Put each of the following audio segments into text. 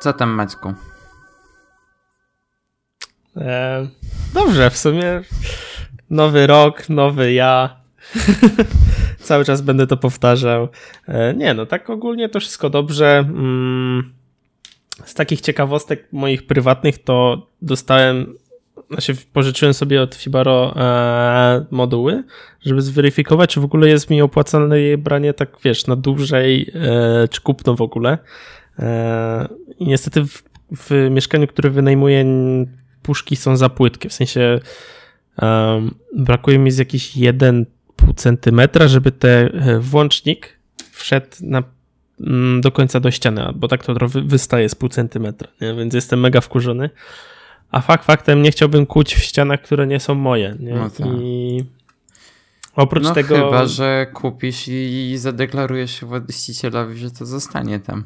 Co tam, Maćku? E, dobrze, w sumie nowy rok, nowy ja. Cały czas będę to powtarzał. E, nie, no tak ogólnie to wszystko dobrze. Mm, z takich ciekawostek moich prywatnych to dostałem, znaczy pożyczyłem sobie od Fibaro e, moduły, żeby zweryfikować, czy w ogóle jest mi opłacalne jej branie tak, wiesz, na dłużej, e, czy kupno w ogóle. E, I niestety w, w mieszkaniu, które wynajmuję, puszki są za płytkie, w sensie um, brakuje mi z jakiś 1,5 centymetra, żeby ten włącznik wszedł na, mm, do końca do ściany, bo tak to wystaje z pół centymetra, nie? więc jestem mega wkurzony. A fakt faktem nie chciałbym kuć w ścianach, które nie są moje. Nie? No tak. I oprócz no tego. Chyba, że kupisz i zadeklarujesz właścicielowi, że to zostanie tam.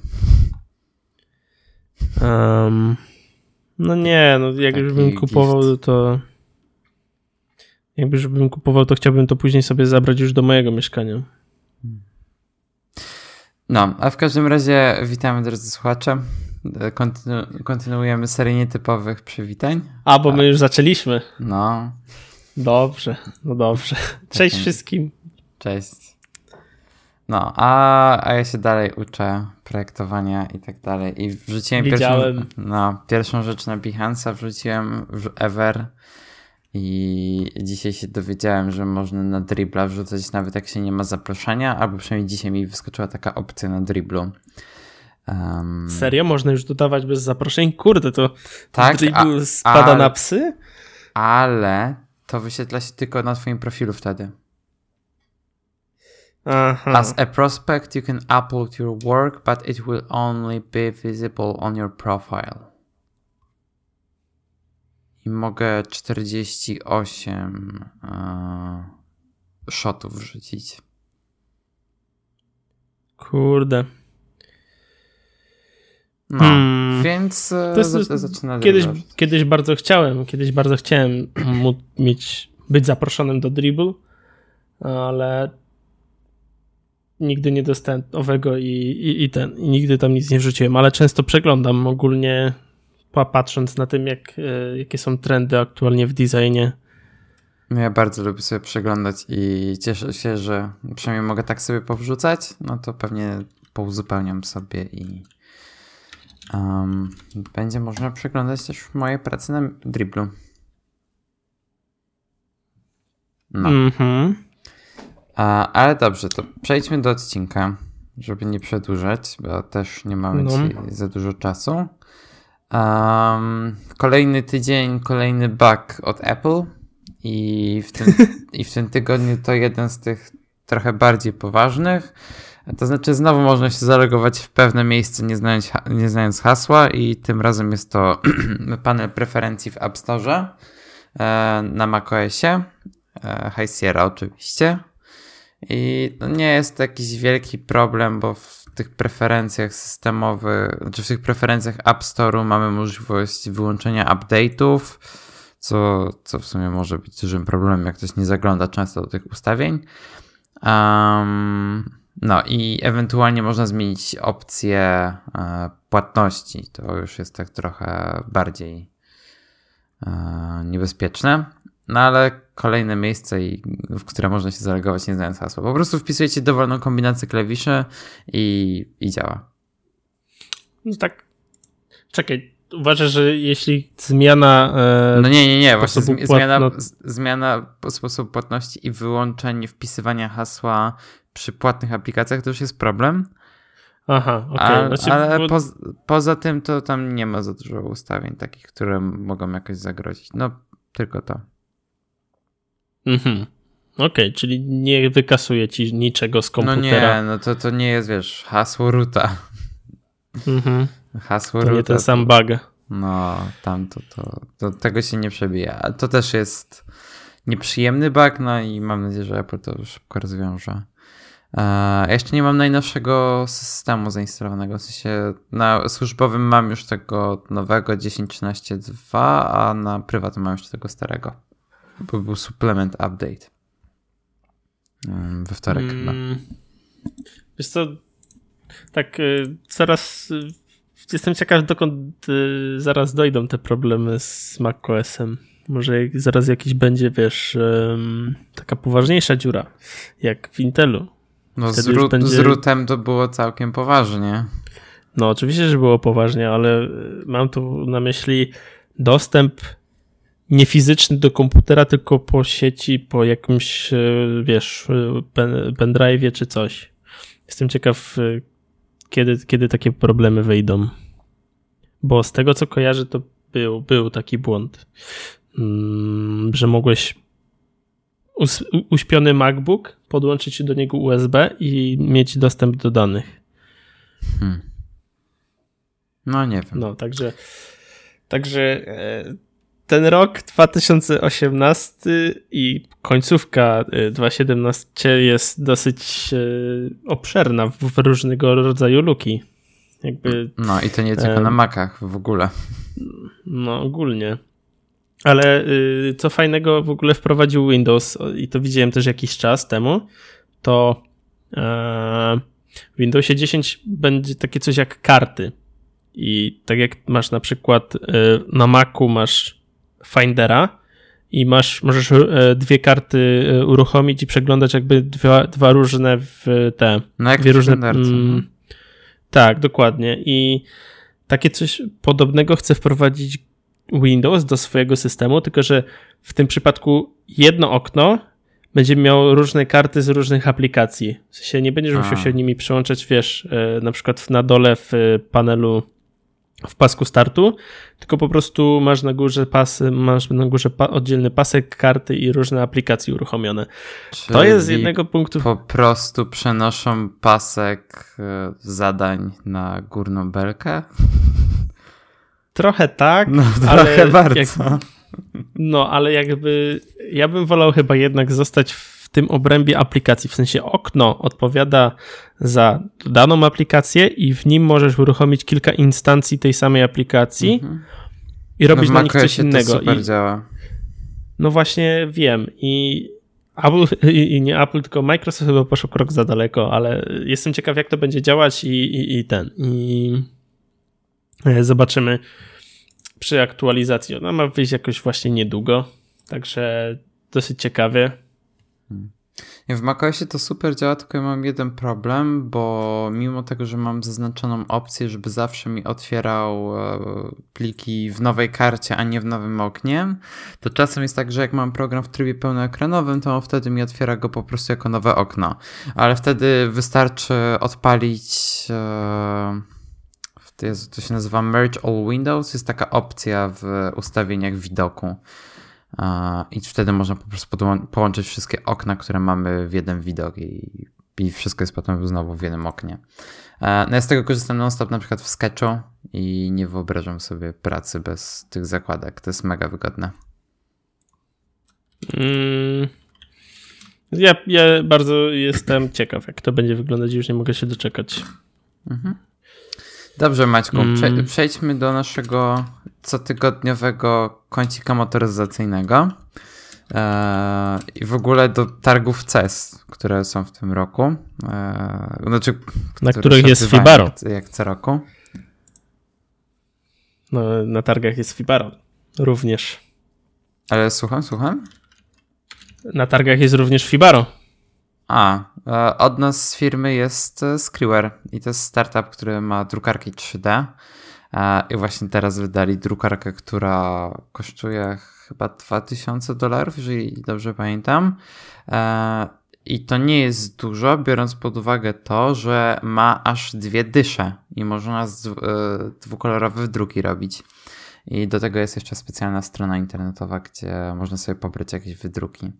Um, no nie, no jak już bym kupował, to. Jakby żebym kupował, to chciałbym to później sobie zabrać już do mojego mieszkania. No, a w każdym razie witamy drodzy słuchacze. Kontynu kontynuujemy serię nietypowych przywitań. A, bo my już zaczęliśmy. No. Dobrze, no dobrze. Cześć wszystkim. Cześć. No, a, a ja się dalej uczę projektowania i tak dalej. I wrzuciłem Widziałem. pierwszą, no, pierwszą rzecz na Behance'a, wrzuciłem w Ever i dzisiaj się dowiedziałem, że można na Dribbla wrzucać nawet jak się nie ma zaproszenia, albo przynajmniej dzisiaj mi wyskoczyła taka opcja na Dribblu. Um, Serio? Można już dodawać bez zaproszeń? Kurde, to tak, Dribble spada a, na psy? Ale to wyświetla się tylko na twoim profilu wtedy. Aha. As a prospect, you can upload your work, but it will only be visible on your profile. I mogę 48 uh, shotów wrzucić. Kurde. No, hmm. więc e, to jest, zaczyna kiedyś, kiedyś bardzo chciałem, kiedyś bardzo chciałem mieć, być zaproszonym do dribble, ale nigdy nie dostałem owego i, i, i, ten, i nigdy tam nic nie wrzuciłem, ale często przeglądam ogólnie patrząc na tym, jak, e, jakie są trendy aktualnie w designie. Ja bardzo lubię sobie przeglądać i cieszę się, że przynajmniej mogę tak sobie powrzucać, no to pewnie pouzupełniam sobie i um, będzie można przeglądać też moje prace na driblu. No. -hmm. A, ale dobrze, to przejdźmy do odcinka, żeby nie przedłużać, bo też nie mamy no. za dużo czasu. Um, kolejny tydzień, kolejny bug od Apple i w, tym, i w tym tygodniu to jeden z tych trochę bardziej poważnych. To znaczy, znowu można się zalogować w pewne miejsce, nie znając, nie znając hasła, i tym razem jest to panel preferencji w App Store e, na macOSie. E, High Sierra oczywiście. I to nie jest jakiś wielki problem, bo w tych preferencjach systemowych, czy znaczy w tych preferencjach App Store'u mamy możliwość wyłączenia update'ów, co, co w sumie może być dużym problemem, jak ktoś nie zagląda często do tych ustawień. Um, no i ewentualnie można zmienić opcję e, płatności. To już jest tak trochę bardziej e, niebezpieczne. No ale kolejne miejsce, w które można się zalogować nie znając hasła. Po prostu wpisujecie dowolną kombinację klawiszy i, i działa. No tak. Czekaj, uważasz, że jeśli zmiana. E, no nie, nie, nie. Właśnie zmiana, zmiana sposobu płatności i wyłączenie wpisywania hasła przy płatnych aplikacjach to już jest problem. Aha, okej. Okay. Znaczy, ale bo... poza tym to tam nie ma za dużo ustawień takich, które mogą jakoś zagrozić. No, tylko to. Mhm. Okej, okay, czyli nie wykasuje ci niczego z komputera. No nie, no to, to nie jest, wiesz, hasło ruta. Mhm. Hasło to ruta. nie ten sam bug. No, tam to, to, to tego się nie przebija. To też jest nieprzyjemny bug, no i mam nadzieję, że Apple to szybko rozwiąże. Ja jeszcze nie mam najnowszego systemu zainstalowanego, w sensie na służbowym mam już tego nowego 10.13.2, a na prywatnym mam jeszcze tego starego bo był suplement update. We wtorek hmm. chyba. Wiesz co, tak y, coraz y, jestem ciekaw, dokąd y, zaraz dojdą te problemy z macOSem. Może zaraz jakiś będzie, wiesz, taka poważniejsza dziura, jak w Intelu. No z, root, będzie... z rootem to było całkiem poważnie. No oczywiście, że było poważnie, ale mam tu na myśli dostęp nie fizyczny do komputera, tylko po sieci, po jakimś, e, wiesz, pen, pendrive'ie czy coś. Jestem ciekaw, e, kiedy, kiedy takie problemy wyjdą. Bo z tego, co kojarzę, to był, był taki błąd, mm, że mogłeś uśpiony MacBook, podłączyć do niego USB i mieć dostęp do danych. Hmm. No nie wiem. No, także także e, ten rok 2018 i końcówka 2017 y, jest dosyć y, obszerna w różnego rodzaju luki. Jakby, no i to nie tylko na Macach w ogóle. No ogólnie. Ale y, co fajnego w ogóle wprowadził Windows i to widziałem też jakiś czas temu, to e, w Windowsie 10 będzie takie coś jak karty. I tak jak masz na przykład na Macu masz Findera i masz, możesz e, dwie karty e, uruchomić i przeglądać jakby dwa, dwa różne w te. No jak dwie różne. Mm, no. tak, dokładnie. I takie coś podobnego chce wprowadzić Windows do swojego systemu, tylko że w tym przypadku jedno okno będzie miało różne karty z różnych aplikacji. W sensie nie będziesz musiał się nimi przełączać, wiesz, e, na przykład na dole w panelu w pasku startu, tylko po prostu masz na górze pasy, masz na górze pa oddzielny pasek, karty i różne aplikacje uruchomione. Czyli to jest z jednego punktu. Po prostu przenoszą pasek e, zadań na górną belkę? Trochę tak, no, ale trochę bardzo. Jak, no, ale jakby ja bym wolał chyba jednak zostać w tym obrębie aplikacji. W sensie okno odpowiada za daną aplikację i w nim możesz uruchomić kilka instancji tej samej aplikacji mhm. i robić no na nich coś innego. To super I, działa. No właśnie wiem i Apple, i, nie Apple, tylko Microsoft chyba poszło krok za daleko, ale jestem ciekaw jak to będzie działać i, i, i ten. I e, zobaczymy przy aktualizacji. Ona ma wyjść jakoś właśnie niedługo, także dosyć ciekawie. W macOSie to super działa, tylko ja mam jeden problem, bo mimo tego, że mam zaznaczoną opcję, żeby zawsze mi otwierał e, pliki w nowej karcie, a nie w nowym oknie, to czasem jest tak, że jak mam program w trybie pełnoekranowym, to wtedy mi otwiera go po prostu jako nowe okno. Ale wtedy wystarczy odpalić. E, to się nazywa Merge All Windows. Jest taka opcja w ustawieniach widoku. I wtedy można po prostu połączyć wszystkie okna, które mamy w jeden widok i, i wszystko jest potem znowu w jednym oknie. No ja z tego korzystam non-stop na przykład w Sketchu i nie wyobrażam sobie pracy bez tych zakładek. To jest mega wygodne. Mm. Ja, ja bardzo jestem ciekaw, jak to będzie wyglądać. Już nie mogę się doczekać. Mhm. Dobrze, Maćku, mm. przejdźmy do naszego cotygodniowego kącika motoryzacyjnego e, i w ogóle do targów CES, które są w tym roku. E, znaczy, na których jest Fibaro. Jak, jak co roku. No, na targach jest Fibaro również. Ale słucham, słucham? Na targach jest również Fibaro. A, e, od nas z firmy jest e, Skriwer i to jest startup, który ma drukarki 3D e, i właśnie teraz wydali drukarkę, która kosztuje chyba 2000 dolarów, jeżeli dobrze pamiętam. I to nie jest dużo, biorąc pod uwagę to, że ma aż dwie dysze i można dwukolorowe druki robić. I do tego jest jeszcze specjalna strona internetowa, gdzie można sobie pobrać jakieś wydruki.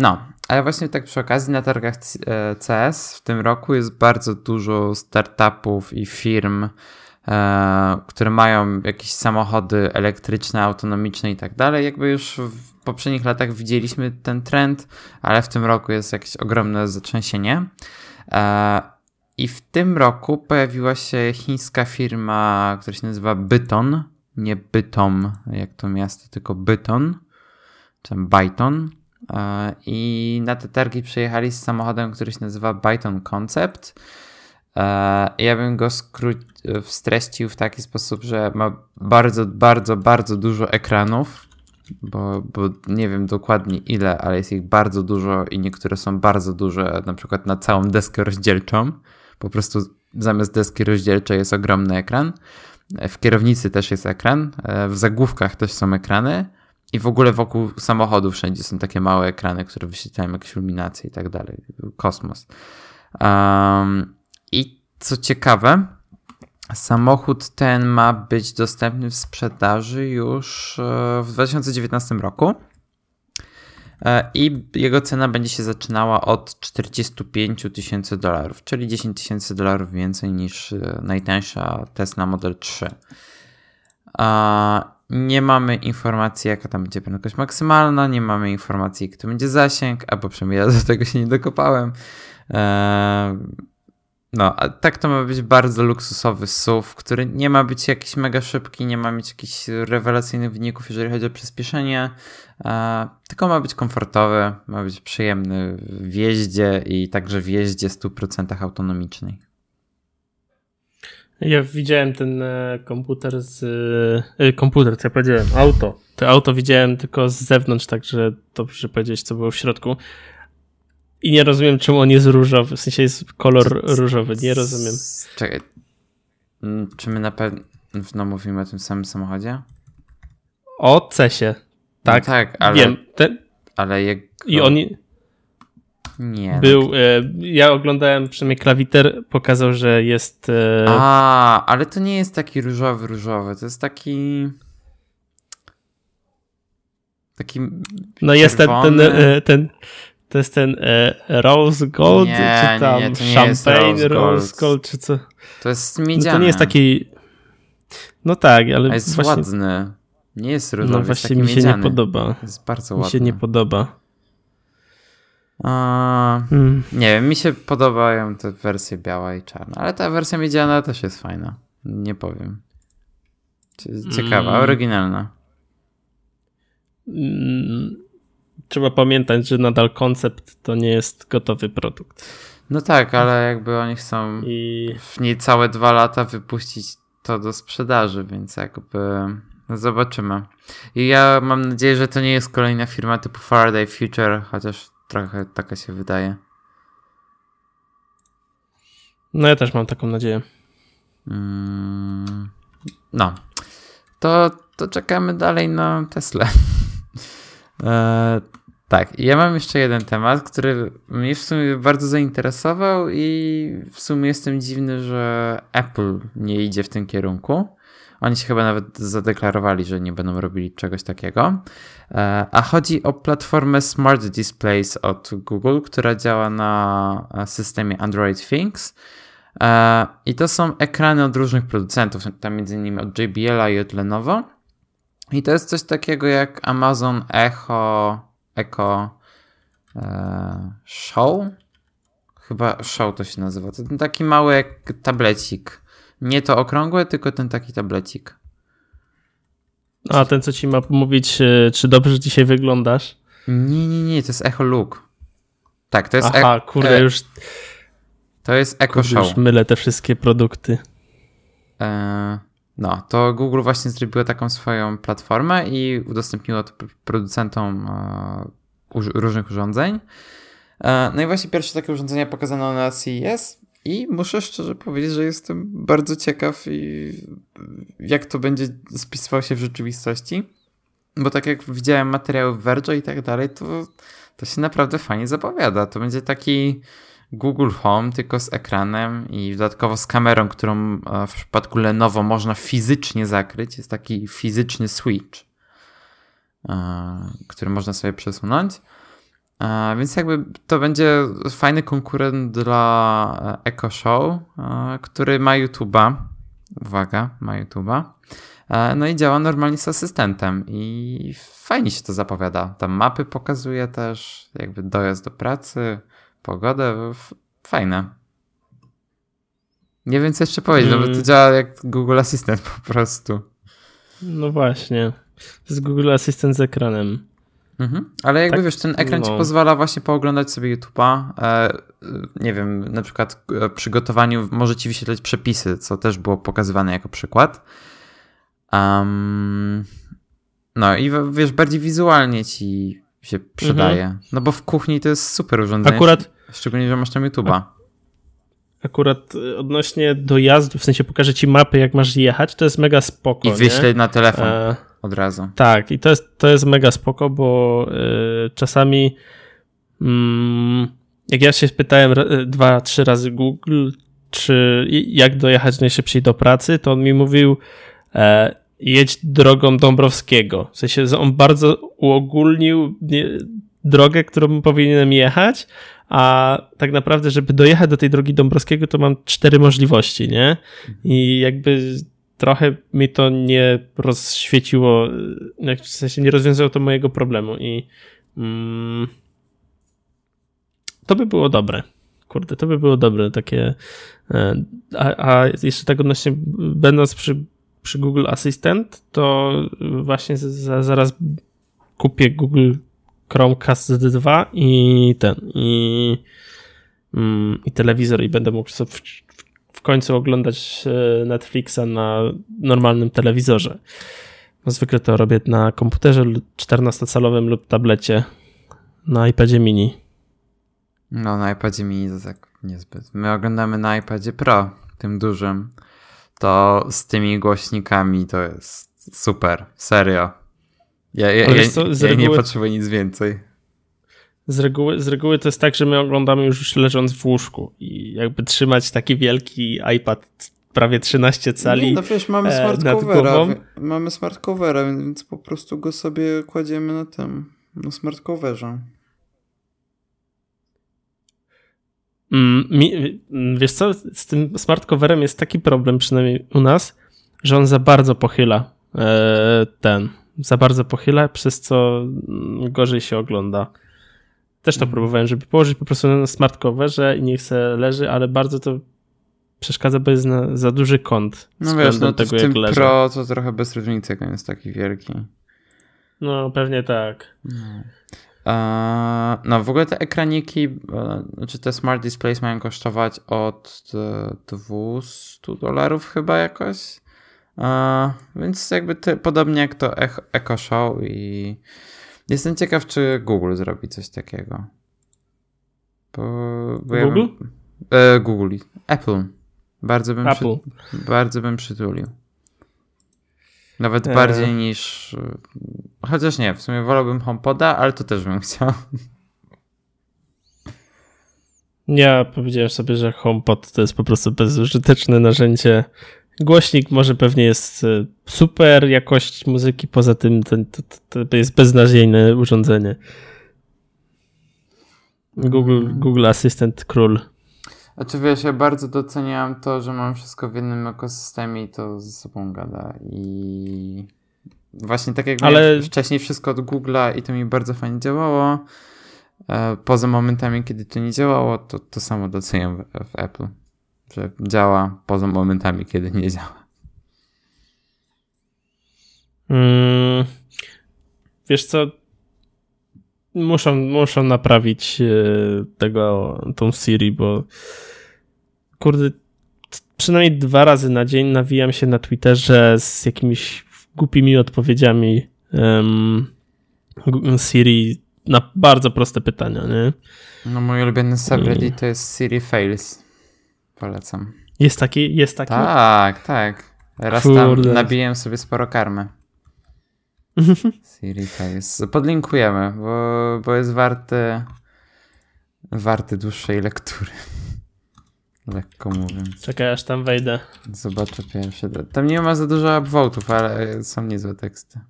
No, ale właśnie tak przy okazji na targach CS w tym roku jest bardzo dużo startupów i firm, e, które mają jakieś samochody elektryczne, autonomiczne i tak dalej. Jakby już w poprzednich latach widzieliśmy ten trend, ale w tym roku jest jakieś ogromne zatrzęsienie. E, I w tym roku pojawiła się chińska firma, która się nazywa Byton. Nie Bytom, jak to miasto, tylko Byton, czy Byton i na te targi przyjechali z samochodem, który się nazywa Byton Concept. Ja bym go skrócił, streścił w taki sposób, że ma bardzo, bardzo, bardzo dużo ekranów, bo, bo nie wiem dokładnie ile, ale jest ich bardzo dużo i niektóre są bardzo duże, na przykład na całą deskę rozdzielczą. Po prostu zamiast deski rozdzielczej jest ogromny ekran. W kierownicy też jest ekran, w zagłówkach też są ekrany i w ogóle wokół samochodu wszędzie są takie małe ekrany, które wyświetlają jakieś iluminacje i tak dalej. Kosmos. Um, I co ciekawe, samochód ten ma być dostępny w sprzedaży już e, w 2019 roku. E, I jego cena będzie się zaczynała od 45 tysięcy dolarów, czyli 10 tysięcy dolarów więcej niż e, najtańsza Tesla Model 3. Nie mamy informacji, jaka tam będzie prędkość maksymalna, nie mamy informacji, jaki to będzie zasięg, albo przynajmniej ja do tego się nie dokopałem. Eee, no, a tak to ma być bardzo luksusowy SUV, który nie ma być jakiś mega szybki, nie ma mieć jakichś rewelacyjnych wyników, jeżeli chodzi o przyspieszenie, eee, tylko ma być komfortowy, ma być przyjemny w jeździe i także w jeździe 100% autonomicznej. Ja widziałem ten e, komputer z. E, komputer, co ja powiedziałem, auto. To auto widziałem tylko z zewnątrz, także dobrze powiedzieć, co było w środku. I nie rozumiem, czemu on jest różowy. W sensie jest kolor różowy. Nie rozumiem. Czekaj. Mm, czy my na pewno mówimy o tym samym samochodzie? O Cesie. Tak, no tak, ale. Wiem. Ten... Ale jak. I on. Nie. No Był, e, ja oglądałem przynajmniej klawiter, pokazał, że jest. E... A, ale to nie jest taki różowy, różowy. To jest taki. Taki. No jest ten, ten, e, ten, to jest ten e, Rose Gold, nie, czy tam nie, nie, Champagne Rose, Rose Gold. czy co? To jest miedziany. No to nie jest taki. No tak, ale. A jest właśnie... ładny. Nie jest różowy. No właśnie mi się miedziany. nie podoba. Jest bardzo ładny. Mi się nie podoba. A, hmm. Nie wiem, mi się podobają te wersje biała i czarna, ale ta wersja miedziana też jest fajna. Nie powiem. Ciekawa, hmm. oryginalna. Hmm. Trzeba pamiętać, że nadal koncept to nie jest gotowy produkt. No tak, ale jakby oni chcą I... w niecałe dwa lata wypuścić to do sprzedaży, więc jakby zobaczymy. I ja mam nadzieję, że to nie jest kolejna firma typu Faraday Future, chociaż Trochę taka się wydaje. No ja też mam taką nadzieję. Mm, no. To, to czekamy dalej na Tesla. e, tak, ja mam jeszcze jeden temat, który mnie w sumie bardzo zainteresował i w sumie jestem dziwny, że Apple nie idzie w tym kierunku. Oni się chyba nawet zadeklarowali, że nie będą robili czegoś takiego. E, a chodzi o platformę Smart Displays od Google, która działa na systemie Android Things. E, I to są ekrany od różnych producentów, tam między innymi od JBL i od Lenovo. I to jest coś takiego jak Amazon Echo, Echo e, Show. Chyba Show to się nazywa. To taki mały tablecik nie to okrągłe, tylko ten taki tablecik. A ten, co ci ma mówić, e, czy dobrze dzisiaj wyglądasz? Nie, nie, nie, to jest Echo Look. Tak, to jest. Aha, e kurde, e już. To jest Echo Show. Już mylę te wszystkie produkty. E no, to Google właśnie zrobiło taką swoją platformę i udostępniło to producentom e różnych urządzeń. E no i właśnie pierwsze takie urządzenia pokazano na CES i muszę szczerze powiedzieć, że jestem bardzo ciekaw, jak to będzie spisywał się w rzeczywistości. Bo tak jak widziałem materiały w Verge i tak dalej, to, to się naprawdę fajnie zapowiada. To będzie taki Google Home, tylko z ekranem i dodatkowo z kamerą, którą e, w przypadku Lenovo można fizycznie zakryć. Jest taki fizyczny switch, e, który można sobie przesunąć. E, więc jakby to będzie fajny konkurent dla e, Echo Show, e, który ma YouTube'a. Uwaga, ma YouTube'a. No i działa normalnie z asystentem i fajnie się to zapowiada. Tam mapy pokazuje też, jakby dojazd do pracy, pogodę. Fajne. Nie wiem co jeszcze powiedzieć, mm. no bo to mm. działa jak Google Assistant po prostu. No właśnie. To jest Google Assistant z ekranem. Mhm. Ale jakby tak? wiesz, ten ekran no. ci pozwala właśnie pooglądać sobie YouTube'a. E, nie wiem, na przykład przy gotowaniu może ci wyświetlać przepisy, co też było pokazywane jako przykład. Um, no i wiesz, bardziej wizualnie ci się przydaje. Mhm. No bo w kuchni to jest super urządzenie. Akurat. Szczególnie, że masz tam YouTube'a. Akurat y, odnośnie dojazdu, w sensie pokażę ci mapy, jak masz jechać, to jest mega spoko. I wyślę na telefon e... od razu. Tak, i to jest, to jest mega spoko, bo y, czasami mm, jak ja się pytałem y, dwa, trzy razy Google, czy jak dojechać najszybciej do pracy, to on mi mówił, e, jedź drogą Dąbrowskiego. W sensie, on bardzo uogólnił nie, drogę, którą powinienem jechać, a tak naprawdę, żeby dojechać do tej drogi Dąbrowskiego, to mam cztery możliwości, nie? I jakby trochę mi to nie rozświeciło, w sensie nie rozwiązało to mojego problemu i mm, to by było dobre. Kurde, to by było dobre, takie e, a, a jeszcze tak odnośnie, będąc przy przy Google Assistant, to właśnie za, zaraz kupię Google Chromecast Z2 i ten, i, mm, i telewizor i będę mógł sobie w, końcu oglądać e, Netflixa na normalnym telewizorze. No, zwykle to robię na komputerze 14-calowym lub tablecie na iPadzie mini. No, na iPadzie mini to tak niezbyt. My oglądamy na iPadzie Pro, tym dużym to z tymi głośnikami to jest super, serio. Ja, ja, ja, ja reguły, nie potrzebuję nic więcej. Z reguły, z reguły to jest tak, że my oglądamy już leżąc w łóżku i jakby trzymać taki wielki iPad prawie 13 cali. Nie, no przecież mamy e, smart covera, mamy smart covera, więc po prostu go sobie kładziemy na tym, na smart coverze. Mm, mm, wiesz co, z tym smart coverem jest taki problem, przynajmniej u nas, że on za bardzo pochyla e, ten, za bardzo pochyla, przez co mm, gorzej się ogląda. Też to mhm. próbowałem, żeby położyć po prostu na smart coverze i niech se leży, ale bardzo to przeszkadza, bo jest na za duży kąt. No wiesz, no tego, w tym leży. Pro to trochę bez różnicy, jak on jest taki wielki. No, pewnie tak. No. No, w ogóle te ekraniki, e, znaczy te smart displays mają kosztować od 200 dolarów chyba jakoś. Więc jakby te, podobnie jak to Echo Show i jestem ciekaw, czy Google zrobi coś takiego. Bo, bo Google? Ja bym, e, Google. Apple. Bardzo bym, Apple. Przy, bardzo bym przytulił. Nawet e... bardziej niż. Chociaż nie, w sumie wolałbym HomePoda, ale to też bym chciał. Ja powiedziałem sobie, że HomePod to jest po prostu bezużyteczne narzędzie. Głośnik może pewnie jest e, super, jakość muzyki, poza tym to, to, to jest beznadziejne urządzenie. Google, Google Assistant król. A czy wiesz, ja bardzo doceniam to, że mam wszystko w jednym ekosystemie i to ze sobą gada. I właśnie tak jak Ale... wcześniej wszystko od Google'a i to mi bardzo fajnie działało. E, poza momentami, kiedy to nie działało, to to samo doceniam w, w Apple. Że działa poza momentami, kiedy nie działa. Hmm. Wiesz co? Muszą, muszą naprawić e, tego, tą Siri, bo kurde, przynajmniej dwa razy na dzień nawijam się na Twitterze z jakimiś głupimi odpowiedziami um, Siri na bardzo proste pytania, nie? No mój ulubiony subreddit to jest Siri Fails. Polecam. Jest taki? Jest taki? Tak, tak. Raz Kurde. tam nabiję sobie sporo karmy. Siri Fails. Podlinkujemy, bo, bo jest warty warty dłuższej lektury. Lekko mówiąc. Czekaj, aż tam wejdę. Zobaczę pierwszy. Tam nie ma za dużo upvotów, ale są niezłe teksty.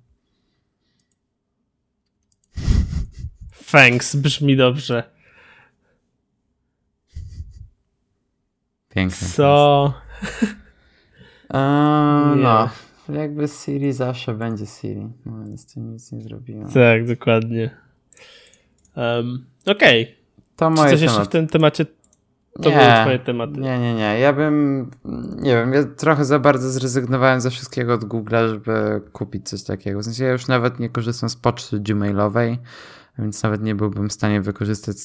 Thanks, brzmi dobrze. Co? no, jakby Siri zawsze będzie Siri, no więc tu nic nie zrobiłem. Tak, dokładnie. Um, Okej. Okay. To moje Czy coś temat. jeszcze w tym temacie to nie, były twoje tematy. Nie, nie, nie. Ja bym, nie wiem, ja trochę za bardzo zrezygnowałem ze wszystkiego od Google'a, żeby kupić coś takiego. W sensie ja już nawet nie korzystam z poczty gmailowej. więc nawet nie byłbym w stanie wykorzystać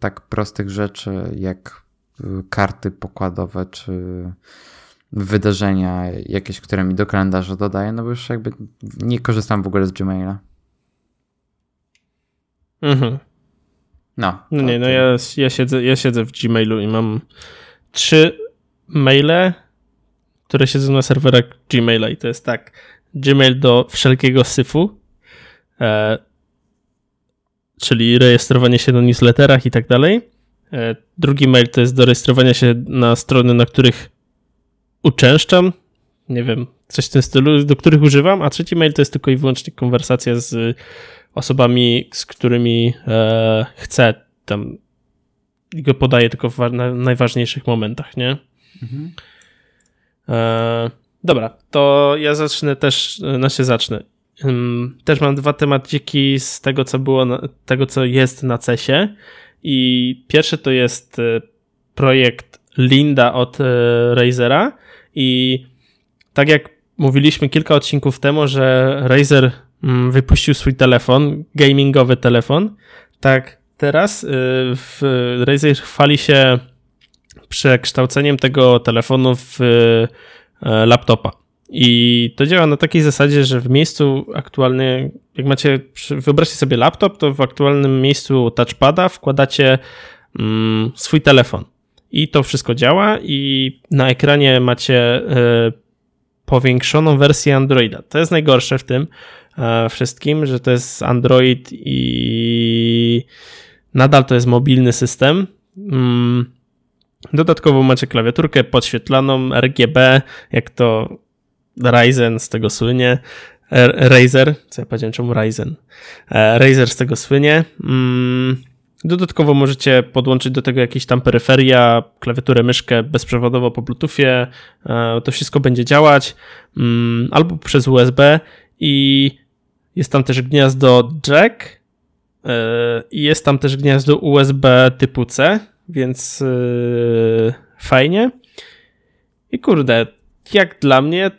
tak prostych rzeczy jak karty pokładowe czy wydarzenia jakieś, które mi do kalendarza dodaję, no bo już jakby nie korzystam w ogóle z Gmaila. Mhm. No. No nie, no ja, ja, siedzę, ja siedzę w Gmailu i mam trzy maile, które siedzą na serwerach Gmaila i to jest tak, Gmail do wszelkiego syfu, e, czyli rejestrowanie się na newsletterach i tak dalej. E, drugi mail to jest do rejestrowania się na strony, na których uczęszczam, nie wiem, coś w tym stylu, do których używam, a trzeci mail to jest tylko i wyłącznie konwersacja z osobami, z którymi e, chcę tam go podaję tylko w najważniejszych momentach, nie? Mhm. E, dobra, to ja zacznę też, znaczy zacznę. Też mam dwa temaciki z tego, co było, tego, co jest na CESie. I pierwszy to jest e, projekt Linda od e, Razera. I tak jak mówiliśmy kilka odcinków temu, że Razer mm, wypuścił swój telefon, gamingowy telefon, tak teraz e, w Razer chwali się przekształceniem tego telefonu w laptopa. I to działa na takiej zasadzie, że w miejscu aktualnie, jak macie, wyobraźcie sobie laptop, to w aktualnym miejscu touchpada wkładacie mm, swój telefon. I to wszystko działa, i na ekranie macie y, powiększoną wersję Androida. To jest najgorsze w tym y, wszystkim, że to jest Android i nadal to jest mobilny system. Mm, dodatkowo macie klawiaturkę podświetlaną RGB, jak to Ryzen z tego słynie. Razer, co ja powiedziałem, czemu Ryzen? E, Razer z tego słynie. Mm, dodatkowo możecie podłączyć do tego jakieś tam peryferia, klawiaturę, myszkę bezprzewodowo po Bluetoothie. E, to wszystko będzie działać mm, albo przez USB i jest tam też gniazdo jack e, i jest tam też gniazdo USB typu C, więc fajnie. I kurde, jak dla mnie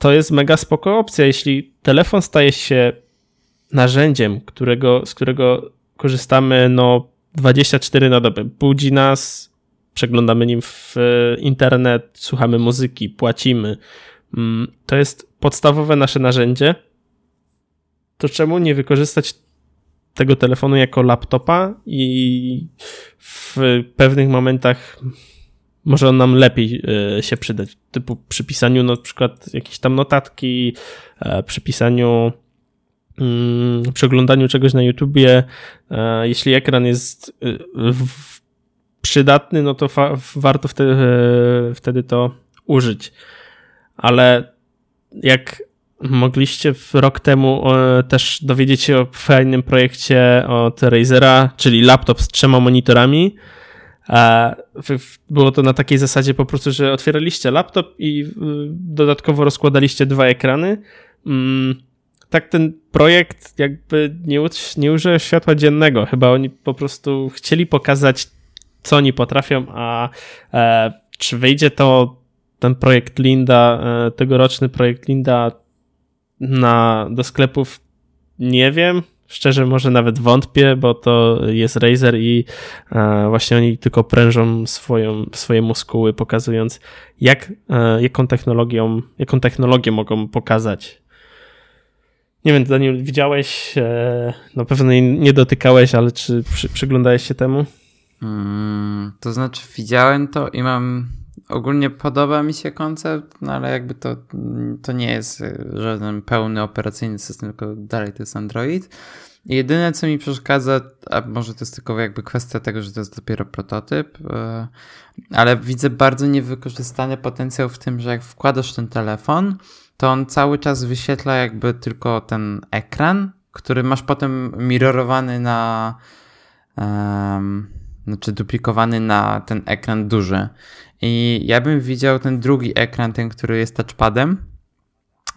to jest mega spoko opcja. Jeśli telefon staje się narzędziem, którego, z którego korzystamy no 24 na dobę, budzi nas, przeglądamy nim w internet, słuchamy muzyki, płacimy. Mm, to jest podstawowe nasze narzędzie. To czemu nie wykorzystać tego telefonu jako laptopa i w pewnych momentach może on nam lepiej e, się przydać, typu przy pisaniu na przykład jakieś tam notatki, e, przy pisaniu mm, przy oglądaniu czegoś na YouTubie, e, jeśli ekran jest przydatny, no to warto wtedy, wtedy to użyć. Ale jak mogliście rok temu też dowiedzieć się o fajnym projekcie od Razera, czyli laptop z trzema monitorami, było to na takiej zasadzie po prostu, że otwieraliście laptop i y, dodatkowo rozkładaliście dwa ekrany. Mm, tak ten projekt jakby nie, nie użył światła dziennego. Chyba oni po prostu chcieli pokazać, co oni potrafią, a e, czy wyjdzie to ten projekt Linda, e, tegoroczny projekt Linda na, do sklepów, nie wiem. Szczerze może nawet wątpię, bo to jest Razer i e, właśnie oni tylko prężą swoją, swoje muskuły, pokazując jak, e, jaką technologią, jaką technologię mogą pokazać. Nie wiem, Daniel, widziałeś, e, no pewnie nie dotykałeś, ale czy przy, przyglądałeś się temu? Hmm, to znaczy widziałem to i mam ogólnie podoba mi się koncept, no ale jakby to, to nie jest żaden pełny operacyjny system, tylko dalej to jest Android. Jedyne, co mi przeszkadza, a może to jest tylko jakby kwestia tego, że to jest dopiero prototyp, e, ale widzę bardzo niewykorzystany potencjał w tym, że jak wkładasz ten telefon, to on cały czas wyświetla jakby tylko ten ekran, który masz potem mirrorowany na, um, znaczy duplikowany na ten ekran duży. I ja bym widział ten drugi ekran, ten, który jest touchpadem,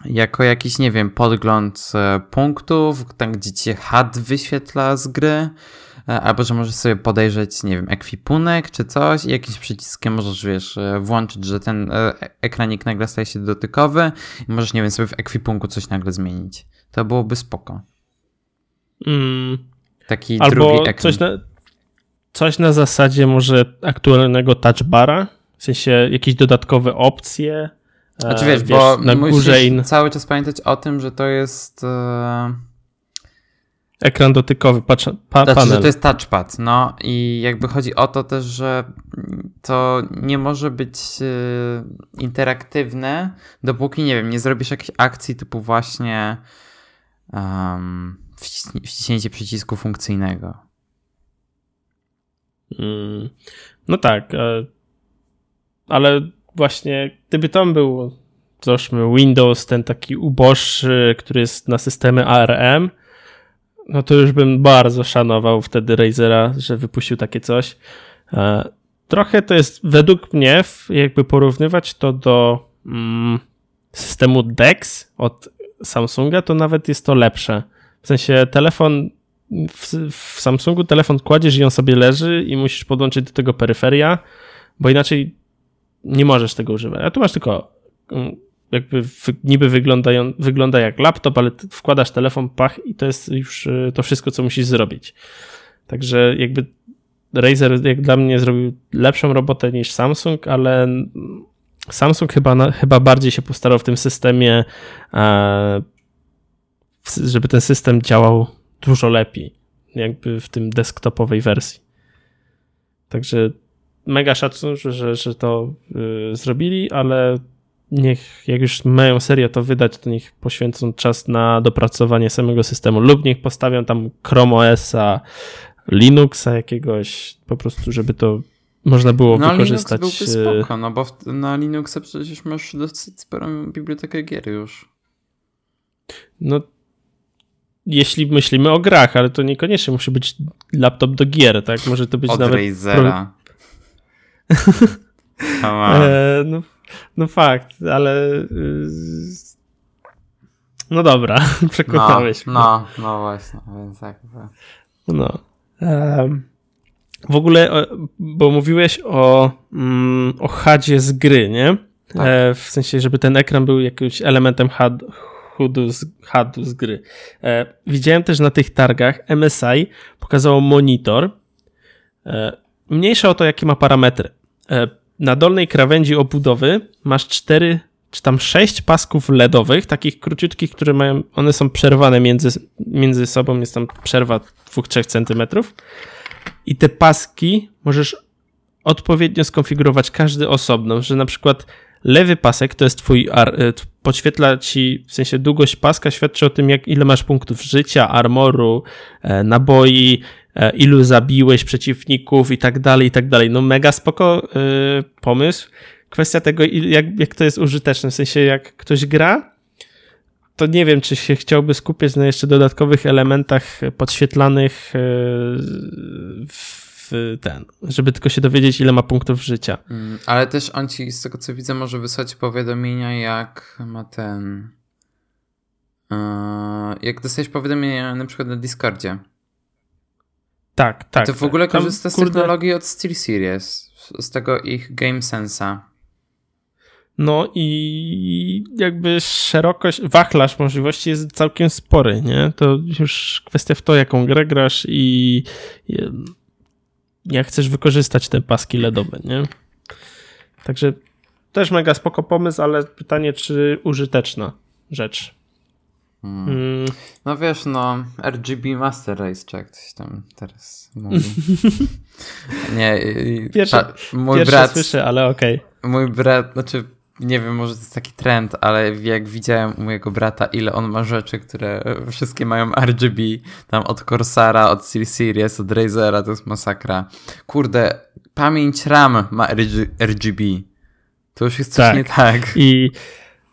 jako jakiś, nie wiem, podgląd e, punktów, tam gdzie ci HUD wyświetla z gry, e, albo że możesz sobie podejrzeć, nie wiem, ekwipunek czy coś i jakimś przyciskiem możesz, wiesz, e, włączyć, że ten ekranik nagle staje się dotykowy i możesz, nie wiem, sobie w ekwipunku coś nagle zmienić. To byłoby spoko. Mm. Taki Albo drugi ekran. Coś na, coś na zasadzie może aktualnego touchbara, w sensie jakieś dodatkowe opcje. Znaczy wiesz, wiesz bo na górze i... cały czas pamiętać o tym, że to jest... E... Ekran dotykowy, patrz, pa, znaczy, panel. że to jest touchpad, no i jakby chodzi o to też, że to nie może być e, interaktywne, dopóki, nie wiem, nie zrobisz jakiejś akcji typu właśnie um, wciśnięcie przycisku funkcyjnego. Mm, no tak, e, ale właśnie gdyby tam był załóżmy Windows, ten taki uboższy, który jest na systemy ARM, no to już bym bardzo szanował wtedy Razera, że wypuścił takie coś. E, trochę to jest według mnie, jakby porównywać to do mm, systemu DeX od Samsunga, to nawet jest to lepsze. W sensie telefon w, w Samsungu telefon kładziesz i on sobie leży i musisz podłączyć do tego peryferia, bo inaczej nie możesz tego używać. A tu masz tylko mm, jakby niby wyglądają, wygląda jak laptop, ale wkładasz telefon, pach i to jest już y, to wszystko, co musisz zrobić. Także jakby Razer jak dla mnie zrobił lepszą robotę niż Samsung, ale Samsung chyba, chyba bardziej się postarał w tym systemie, e, żeby ten system działał dużo lepiej, jakby w tym desktopowej wersji. Także mega szacun, że, że to y, zrobili, ale niech, jak już mają serię to wydać, to niech poświęcą czas na dopracowanie samego systemu lub niech postawią tam Chrome OS-a, Linuxa jakiegoś, po prostu, żeby to można było no, wykorzystać. No Linux byłby spoko, no bo w, na Linuxa przecież masz dosyć sporą bibliotekę gier już. No jeśli myślimy o grach, ale to niekoniecznie musi być laptop do gier, tak? Może to być Od nawet... Razera. Pro... e, no, no fakt, ale... Y, no dobra, przekonałeś no, No, no właśnie, więc jakby... No. Um, w ogóle, bo mówiłeś o, mm, o HUDzie z gry, nie? Tak. E, w sensie, żeby ten ekran był jakimś elementem HUD, HUD z, HUD z gry. E, widziałem też na tych targach MSI pokazało monitor. E, mniejsza o to, jakie ma parametry. E, na dolnej krawędzi obudowy masz cztery czy tam sześć pasków LEDowych, takich króciutkich, które mają, one są przerwane między, między sobą, jest tam przerwa 2-3 centymetrów. I te paski możesz odpowiednio skonfigurować każdy osobno, że na przykład lewy pasek to jest twój, e, podświetla ci, w sensie długość paska świadczy o tym, jak ile masz punktów życia, armoru, e, naboi, ilu zabiłeś przeciwników i tak dalej, i tak dalej. No mega spoko pomysł. Kwestia tego, jak, jak to jest użyteczne, w sensie jak ktoś gra, to nie wiem, czy się chciałby skupić na jeszcze dodatkowych elementach podświetlanych w ten, żeby tylko się dowiedzieć, ile ma punktów życia. Mm, ale też on ci, z tego co widzę, może wysłać powiadomienia, jak ma ten. Yy, jak dostajesz powiadomienia na przykład na Discordzie. Tak, tak. To w ogóle tak. korzysta z kurde... technologii od SteelSeries, z tego ich GameSensa. No i jakby szerokość, wachlarz możliwości jest całkiem spory, nie? To już kwestia w to, jaką grę grasz i jak chcesz wykorzystać te paski LEDowe, nie? Także też mega spoko pomysł, ale pytanie, czy użyteczna rzecz. Hmm. Hmm. No wiesz, no RGB Master Race, czy jak coś tam teraz mówi. Nie, pierwsze, mój pierwsze brat, słyszę, ale okej. Okay. Mój brat, znaczy nie wiem, może to jest taki trend, ale jak widziałem u mojego brata, ile on ma rzeczy, które wszystkie mają RGB, tam od Corsara, od Series, od Razera, to jest masakra. Kurde, pamięć RAM ma RGB. To już jest coś tak. nie tak. I,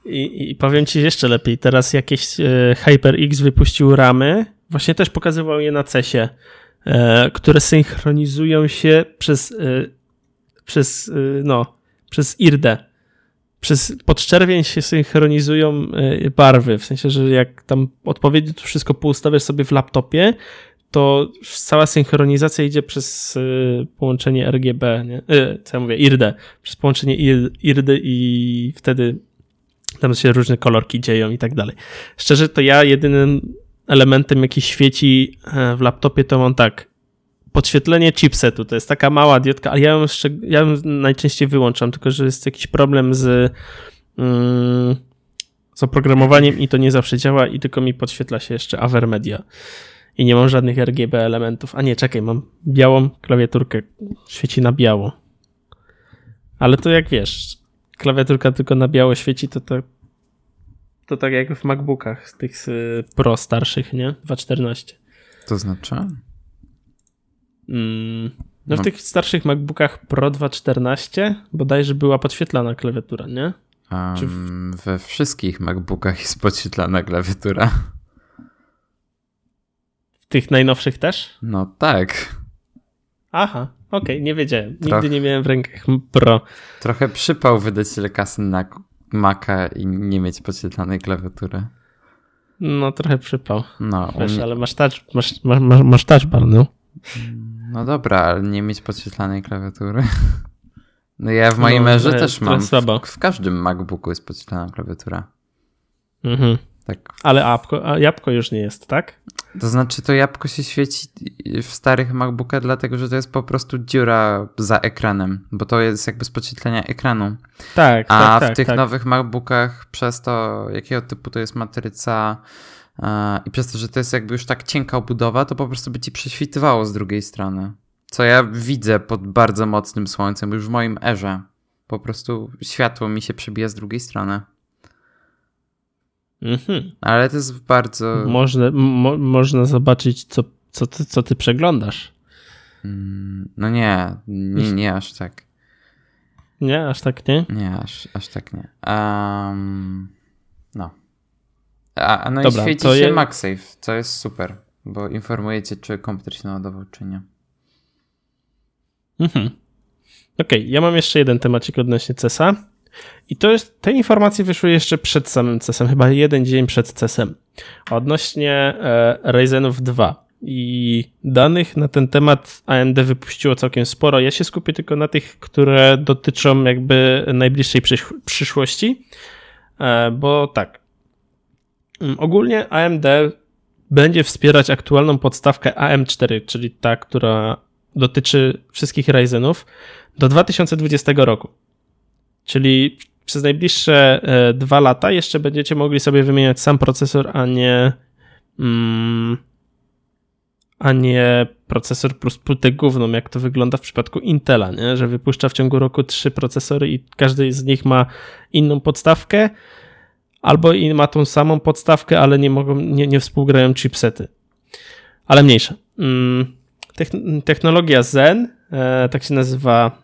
i, I powiem ci jeszcze lepiej, teraz jakieś e, HyperX wypuścił ramy, właśnie też pokazywał je na CESie, e, które synchronizują się przez, e, przez, no, przez IRDE przez podczerwień się synchronizują barwy, w sensie, że jak tam odpowiednio to wszystko poustawiasz sobie w laptopie, to cała synchronizacja idzie przez połączenie RGB, nie? Co ja mówię, IRD, przez połączenie IRD i wtedy tam się różne kolorki dzieją i tak dalej. Szczerze, to ja jedynym elementem, jaki świeci e, w laptopie, to mam tak. Podświetlenie chipsetu to jest taka mała diotka, ale ja ją, ja ją najczęściej wyłączam, tylko że jest jakiś problem z, mm, z oprogramowaniem i to nie zawsze działa i tylko mi podświetla się jeszcze Avermedia. I nie mam żadnych RGB elementów. A nie, czekaj, mam białą klawiaturkę. Świeci na biało. Ale to jak wiesz, klawiaturka tylko na biało świeci, to to, to tak jak w MacBookach z tych Pro starszych, nie? 2.14. To znaczy? Mm, no, w no. tych starszych MacBookach Pro 2.14 bodajże była podświetlana klawiatura, nie? Um, w... We wszystkich MacBookach jest podświetlana klawiatura. W tych najnowszych też? No tak. Aha, okej, okay, nie wiedziałem. Nigdy nie miałem w rękach Pro. Trochę przypał wydać tyle kasy na Maca i nie mieć podświetlanej klawiatury. No, trochę przypał. No, Wiesz, ale masz touch, masz, masz, masz touch bar, no. No dobra, ale nie mieć podświetlanej klawiatury. No ja w mojej no, merze też mam. W, w, każdym MacBooku jest podświetlana klawiatura. Mhm. Tak. Ale apko, jabłko już nie jest, tak? To znaczy to jabłko się świeci w starych MacBookach, dlatego że to jest po prostu dziura za ekranem, bo to jest jakby z podświetlenia ekranu. Tak, A tak, tak, w tych tak. nowych MacBookach przez to, jakiego typu to jest matryca i przez to, że to jest jakby już tak cienka obudowa, to po prostu by ci prześwitywało z drugiej strony. Co ja widzę pod bardzo mocnym słońcem już w moim erze. Po prostu światło mi się przebija z drugiej strony. Mhm. Ale to jest bardzo. Można, mo, można zobaczyć, co, co, ty, co ty przeglądasz. Mm, no nie, nie, nie aż tak. Nie, aż tak nie? Nie, aż, aż tak nie. Um, no. A, no Dobra, i świeci się je... MagSafe, co jest super, bo informujecie, czy komputer się naładował, czy nie. Mhm. Okej, okay, ja mam jeszcze jeden temacik odnośnie CESa. I to jest, te informacje wyszły jeszcze przed samym CESem, chyba jeden dzień przed CESem, odnośnie e, Ryzenów 2. I danych na ten temat AMD wypuściło całkiem sporo. Ja się skupię tylko na tych, które dotyczą jakby najbliższej przysz przyszłości, e, bo tak. Mm, ogólnie AMD będzie wspierać aktualną podstawkę AM4, czyli ta, która dotyczy wszystkich Ryzenów, do 2020 roku. Czyli przez najbliższe e, dwa lata jeszcze będziecie mogli sobie wymieniać sam procesor, a nie mm, a nie procesor plus płytę główną, jak to wygląda w przypadku Intela, nie? że wypuszcza w ciągu roku trzy procesory i każdy z nich ma inną podstawkę, albo ma tą samą podstawkę, ale nie mogą, nie, nie współgrają chipsety. Ale mniejsze. Mm, technologia Zen, e, tak się nazywa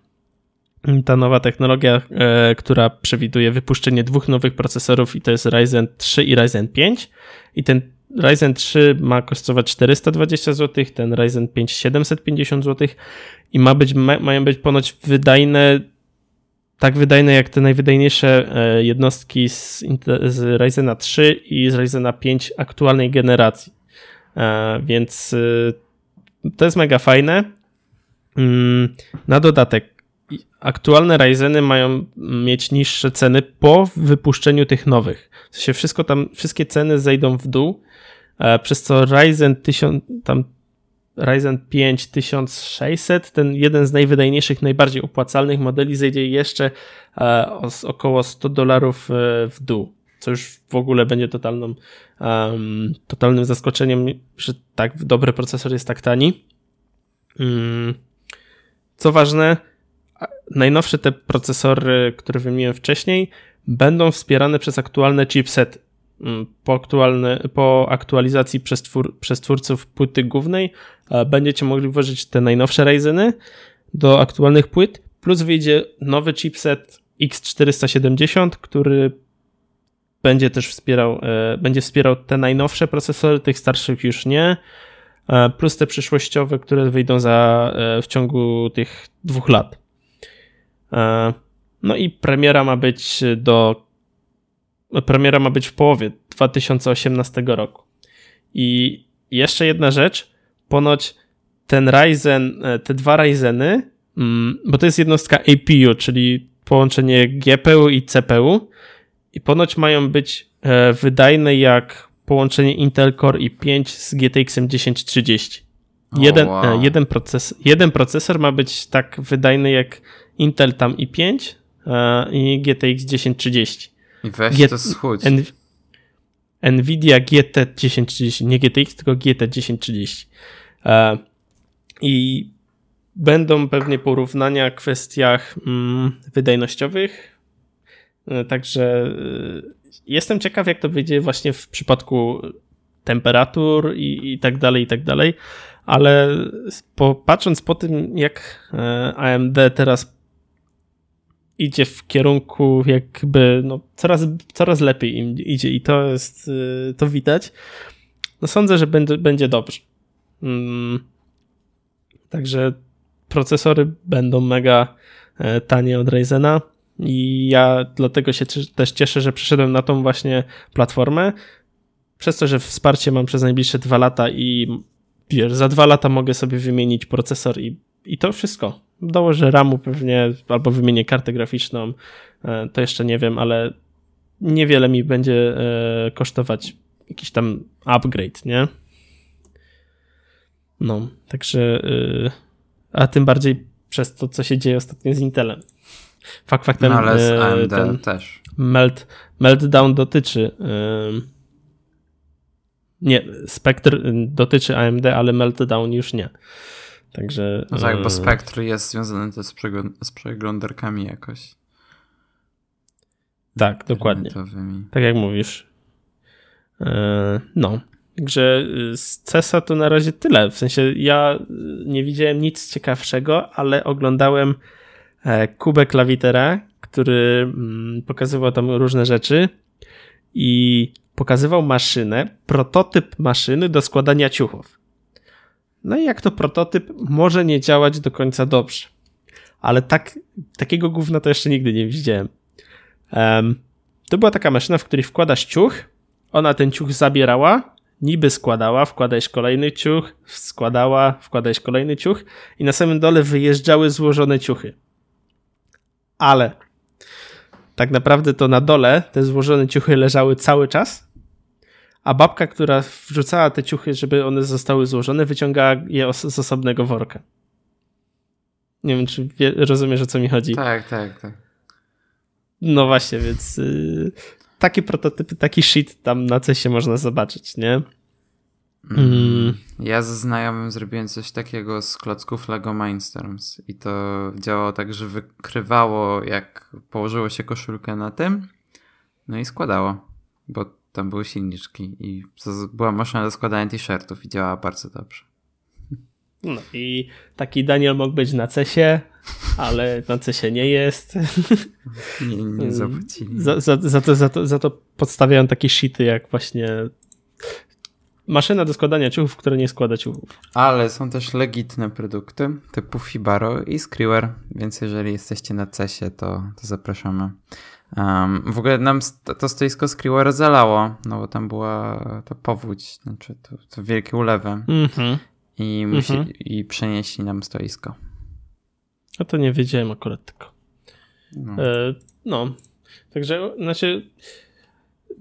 ta nowa technologia, e, która przewiduje wypuszczenie dwóch nowych procesorów i to jest Ryzen 3 i Ryzen 5 i ten Ryzen 3 ma kosztować 420 zł, ten Ryzen 5 750 zł i ma być, ma, mają być ponoć wydajne tak wydajne jak te najwydajniejsze e, jednostki z, z Ryzena 3 i z Ryzena 5 aktualnej generacji. E, więc to jest mega fajne. Mm, na dodatek aktualne Ryzeny mają mieć niższe ceny po wypuszczeniu tych nowych. W sensie wszystko tam, wszystkie ceny zejdą w dół, e, przez co Ryzen 1000, tam Ryzen 5 1600, ten jeden z najwydajniejszych, najbardziej opłacalnych modeli zejdzie jeszcze e, około 100 dolarów e, w dół, co już w ogóle będzie totalną, um, totalnym zaskoczeniem, że tak dobry procesor jest tak tani. Um, co ważne, najnowsze te procesory, które wymieniłem wcześniej, będą wspierane przez aktualne chipsety. Mm, po, aktualne, po aktualizacji przez, twór, przez twórców płyty głównej e, będziecie mogli włożyć te najnowsze Ryzeny do aktualnych płyt, plus wyjdzie nowy chipset X470, który będzie też wspierał, e, będzie wspierał te najnowsze procesory, tych starszych już nie, e, plus te przyszłościowe, które wyjdą za, w ciągu tych dwóch lat. E, no i premiera ma być do. Premiera ma być w połowie 2018 roku. I jeszcze jedna rzecz. Ponoć ten Ryzen, e, te dwa Ryzeny, mm, bo to jest jednostka APU, czyli połączenie GPU i CPU, i ponoć mają być e, wydajne jak połączenie Intel Core i5 z GTX 1030. Jeden, oh, wow. jeden, proces, jeden procesor ma być tak wydajny jak Intel tam i5 i GTX 1030. I weź G to schudź. Nvidia GT 1030, nie GTX, tylko GT 1030. I będą pewnie porównania w kwestiach mm, wydajnościowych. E, także e, jestem ciekaw, jak to wyjdzie właśnie w przypadku temperatur i, i tak dalej, i tak dalej. Ale po, patrząc po tym, jak e, AMD teraz idzie w kierunku jakby no, coraz, coraz lepiej im idzie i to jest, to widać, no sądzę, że będzie, będzie dobrze. Mm. Także procesory będą mega e, tanie od Ryzena i ja dlatego się też cieszę, że przeszedłem na tą właśnie platformę. Przez to, że wsparcie mam przez najbliższe dwa lata i wiesz, za dwa lata mogę sobie wymienić procesor i, i to wszystko. Dołożę RAMu pewnie albo wymienię kartę graficzną, e, to jeszcze nie wiem, ale niewiele mi będzie e, kosztować jakiś tam upgrade, nie? No, także a tym bardziej przez to, co się dzieje ostatnio z Intelem. Fakt faktem, no, ale z e, AMD ten też. Melt, meltdown dotyczy nie, Spectre dotyczy AMD, ale Meltdown już nie. Także. No tak, bo Spectre jest związany też z, przeglądarkami jakoś. Tak, dokładnie. Tak jak mówisz. E, no. Także y, z CESa to na razie tyle. W sensie ja nie widziałem nic ciekawszego, ale oglądałem e, Kubę Klawitera, który mm, pokazywał tam różne rzeczy i pokazywał maszynę, prototyp maszyny do składania ciuchów. No i jak to prototyp może nie działać do końca dobrze. Ale tak, takiego gówna to jeszcze nigdy nie widziałem. Um, to była taka maszyna, w której wkładasz ciuch, ona ten ciuch zabierała niby składała, wkładałeś kolejny ciuch, składała, wkładałeś kolejny ciuch i na samym dole wyjeżdżały złożone ciuchy. Ale tak naprawdę to na dole te złożone ciuchy leżały cały czas, a babka, która wrzucała te ciuchy, żeby one zostały złożone, wyciągała je z osobnego worka. Nie wiem, czy wie, rozumiesz, o co mi chodzi. Tak, tak, tak. No właśnie, więc yy, takie prototypy, taki shit tam na się można zobaczyć, nie? Mm. mm. Ja ze znajomym zrobiłem coś takiego z klocków Lego Mindstorms i to działało tak, że wykrywało jak położyło się koszulkę na tym no i składało, bo tam były silniczki i była maszyna do składania t-shirtów i działała bardzo dobrze. No i taki Daniel mógł być na cesie, ale na cesie nie jest. Nie, nie zapłacili. Za, za, za, to, za, to, za to podstawiają takie shity jak właśnie maszyna do składania ciuchów, która nie składa ciuchów. Ale są też legitne produkty typu Fibaro i Screwer, więc jeżeli jesteście na cesie, to, to zapraszamy. Um, w ogóle nam to stoisko Screwera zalało, no bo tam była ta powódź, znaczy to, to wielkie ulewy. Mm -hmm i, musi, mhm. i przenieśli nam stoisko. A to nie wiedziałem akurat tylko. No. E, no. Także, znaczy,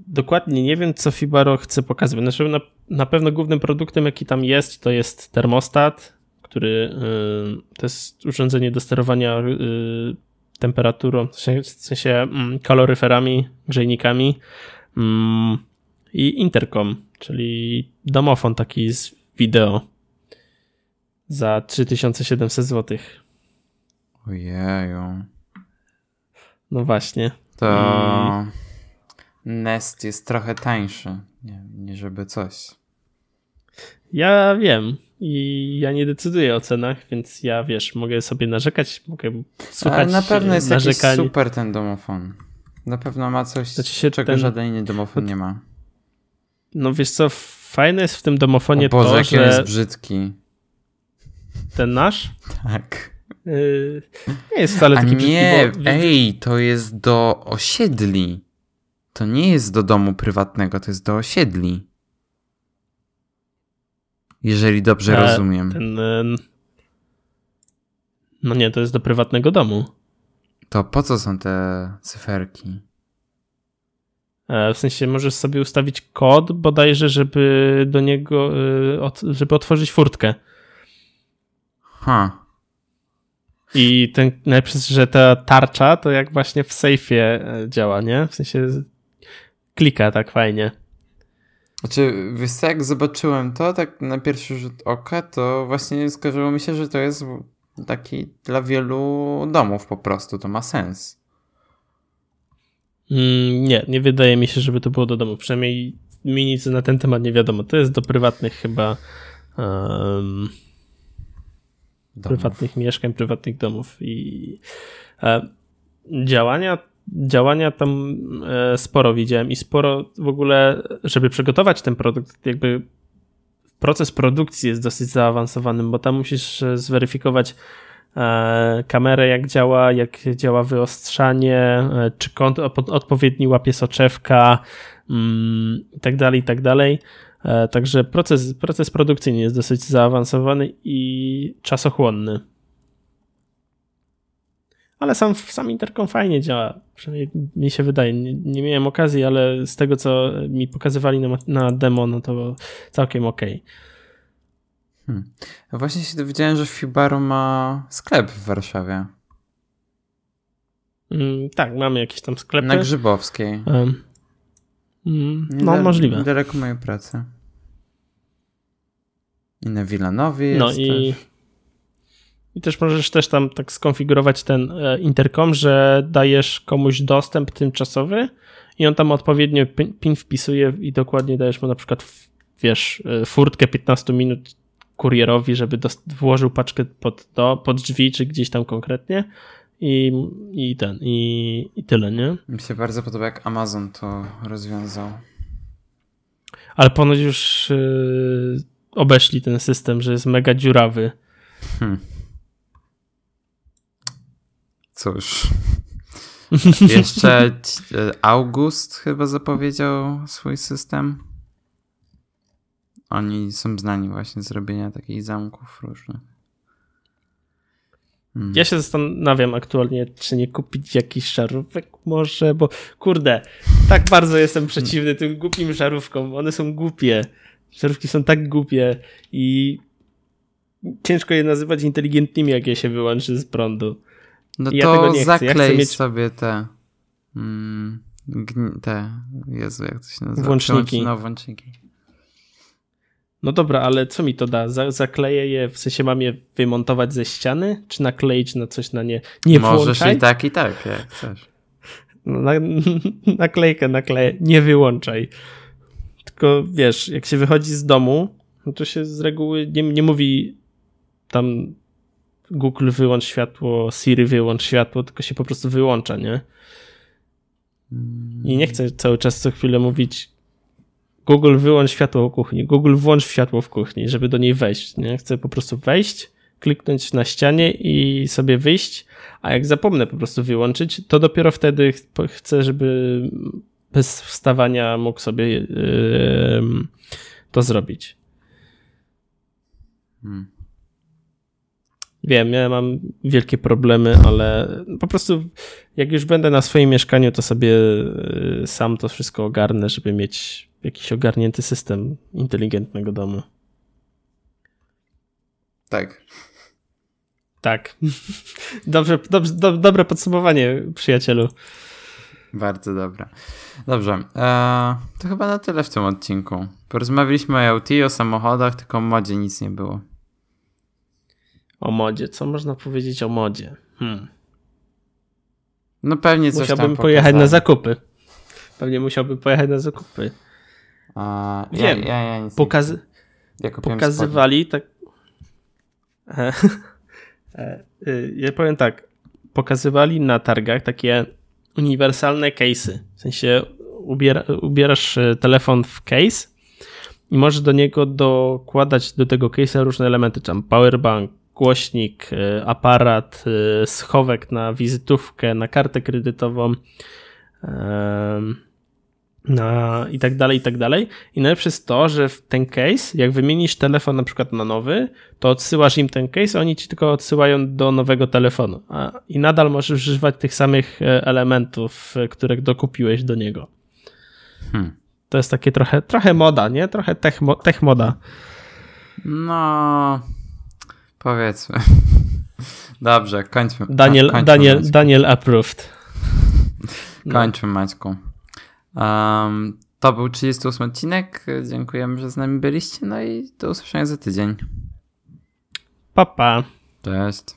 dokładnie nie wiem, co Fibaro chce pokazać. Znaczy, na, na pewno głównym produktem, jaki tam jest, to jest termostat, który y, to jest urządzenie do sterowania y, temperaturą, w sensie, mm, kaloryferami, grzejnikami mm, i interkom, czyli domofon taki z wideo za 3700 zł. Ojeju. No właśnie. To I... Nest jest trochę tańszy. Nie, nie żeby coś. Ja wiem i ja nie decyduję o cenach, więc ja wiesz, mogę sobie narzekać, mogę słuchać Ale na pewno jest jakiś super ten domofon. Na pewno ma coś, znaczy się czego ten... żaden inny domofon nie ma. No wiesz co, fajne jest w tym domofonie o Boże, to, że... jest brzydki. Ten nasz? Tak. Yy, nie jest wcale taki A nie, brzydki, bo... ej, to jest do osiedli. To nie jest do domu prywatnego, to jest do osiedli. Jeżeli dobrze e, rozumiem. Ten, no nie, to jest do prywatnego domu. To po co są te cyferki? E, w sensie możesz sobie ustawić kod bodajże, żeby do niego, e, żeby otworzyć furtkę. Ha. I ten, najlepsze, że ta tarcza to jak właśnie w sejfie działa, nie? W sensie klika tak fajnie. Znaczy, wiesz jak zobaczyłem to, tak na pierwszy rzut oka, to właśnie skojarzyło mi się, że to jest taki dla wielu domów po prostu, to ma sens. Mm, nie, nie wydaje mi się, żeby to było do domu. Przynajmniej mi nic na ten temat nie wiadomo. To jest do prywatnych chyba um, prywatnych mieszkań, prywatnych domów i e, działania działania tam e, sporo widziałem i sporo w ogóle, żeby przygotować ten produkt, jakby proces produkcji jest dosyć zaawansowany, bo tam musisz e, zweryfikować e, kamerę, jak działa, jak działa wyostrzanie, czy kąt odpowiedni łapie soczewka mm, i tak dalej, i tak dalej. Także proces, proces produkcyjny jest dosyć zaawansowany i czasochłonny. Ale sam, sam Intercom fajnie działa. Przynajmniej mi się wydaje. Nie, nie miałem okazji, ale z tego, co mi pokazywali na, na demo, no to całkiem ok. Hmm. Właśnie się dowiedziałem, że Fibaro ma sklep w Warszawie. Mm, tak, mamy jakieś tam sklepy. Na Grzybowskiej. Um, mm, no, możliwe. Daleko mojej pracy. I na Wilanowie No i... Też. I też możesz też tam tak skonfigurować ten e, interkom, że dajesz komuś dostęp tymczasowy i on tam odpowiednio pin wpisuje i dokładnie dajesz mu na przykład, wiesz, e, furtkę 15 minut kurierowi, żeby włożył paczkę pod, do, pod drzwi, czy gdzieś tam konkretnie i, i ten, i, i tyle, nie? Mi się bardzo podoba, jak Amazon to rozwiązał. Ale ponoć już yy, obeszli ten system, że jest mega dziurawy. Hmm. Cóż. Jeszcze e, August chyba zapowiedział swój system. Oni są znani właśnie z robienia takich zamków różnych. Hmm. Ja się zastanawiam aktualnie, czy nie kupić jakiś szarówek może, bo kurde, tak bardzo jestem przeciwny tym głupim szarówkom. One są głupie. Szarówki są tak głupie i ciężko je nazywać inteligentnymi, jak je się wyłączy z prądu. No to zaklej ja mieć... sobie te. Mm, te. Jezu, jak to się nazywa? Włączniki. No, włączniki. No dobra, ale co mi to da? zakleję je, w sensie mam je wymontować ze ściany, czy nakleić na coś na nie? Nie Możesz włączaj? i tak, i tak, jak chcesz. No, na, naklejkę nakleję, nie wyłączaj. Tylko wiesz, jak się wychodzi z domu, no to się z reguły nie, nie mówi tam Google wyłącz światło, Siri wyłącz światło, tylko się po prostu wyłącza, nie? I nie chcę cały czas co chwilę mówić Google wyłącz światło w kuchni, Google włącz światło w kuchni, żeby do niej wejść, nie? Chcę po prostu wejść, kliknąć na ścianie i sobie wyjść, a jak zapomnę po prostu wyłączyć, to dopiero wtedy chcę, żeby bez wstawania mógł sobie yy, to zrobić. Hmm. Wiem, ja mam wielkie problemy, ale po prostu jak już będę na swoim mieszkaniu, to sobie y, sam to wszystko ogarnę, żeby mieć jakiś ogarnięty system inteligentnego domu. Tak. Tak. Dobrze, dobrze, do, dobre podsumowanie, przyjacielu. Bardzo dobre. Dobrze. Eee, to chyba na tyle w tym odcinku. Porozmawialiśmy o IoT, o samochodach, tylko o modzie nic nie było. O modzie. Co można powiedzieć o modzie? Hmm. No pewnie coś Musiałbym pojechać na zakupy. Pewnie musiałbym pojechać na zakupy. A, Wiem. Ja, ja, ja Pokazy ja pokazywali tak... E, e, y, ja powiem tak. Pokazywali na targach takie uniwersalne case'y. W sensie ubiera, ubierasz e, telefon w case i możesz do niego dokładać do tego case'a różne elementy, tam powerbank, głośnik, e, aparat, e, schowek na wizytówkę, na kartę kredytową na i tak dalej, i tak dalej. I najlepsze jest to, że w ten case, jak wymienisz telefon na przykład na nowy, to odsyłasz im ten case, oni ci tylko odsyłają do nowego telefonu. A, I nadal możesz używać tych samych e, elementów, które dokupiłeś do niego. Hmm. To jest takie trochę, trochę moda, nie? Trochę tech, tech moda. No, powiedzmy. Dobrze, kończmy. Daniel, kończmy, Daniel, Maćku. Daniel approved. Kończmy, Maćku. Um, to był 38 odcinek. Dziękujemy, że z nami byliście. No i do usłyszenia za tydzień. Pa, pa. Cześć.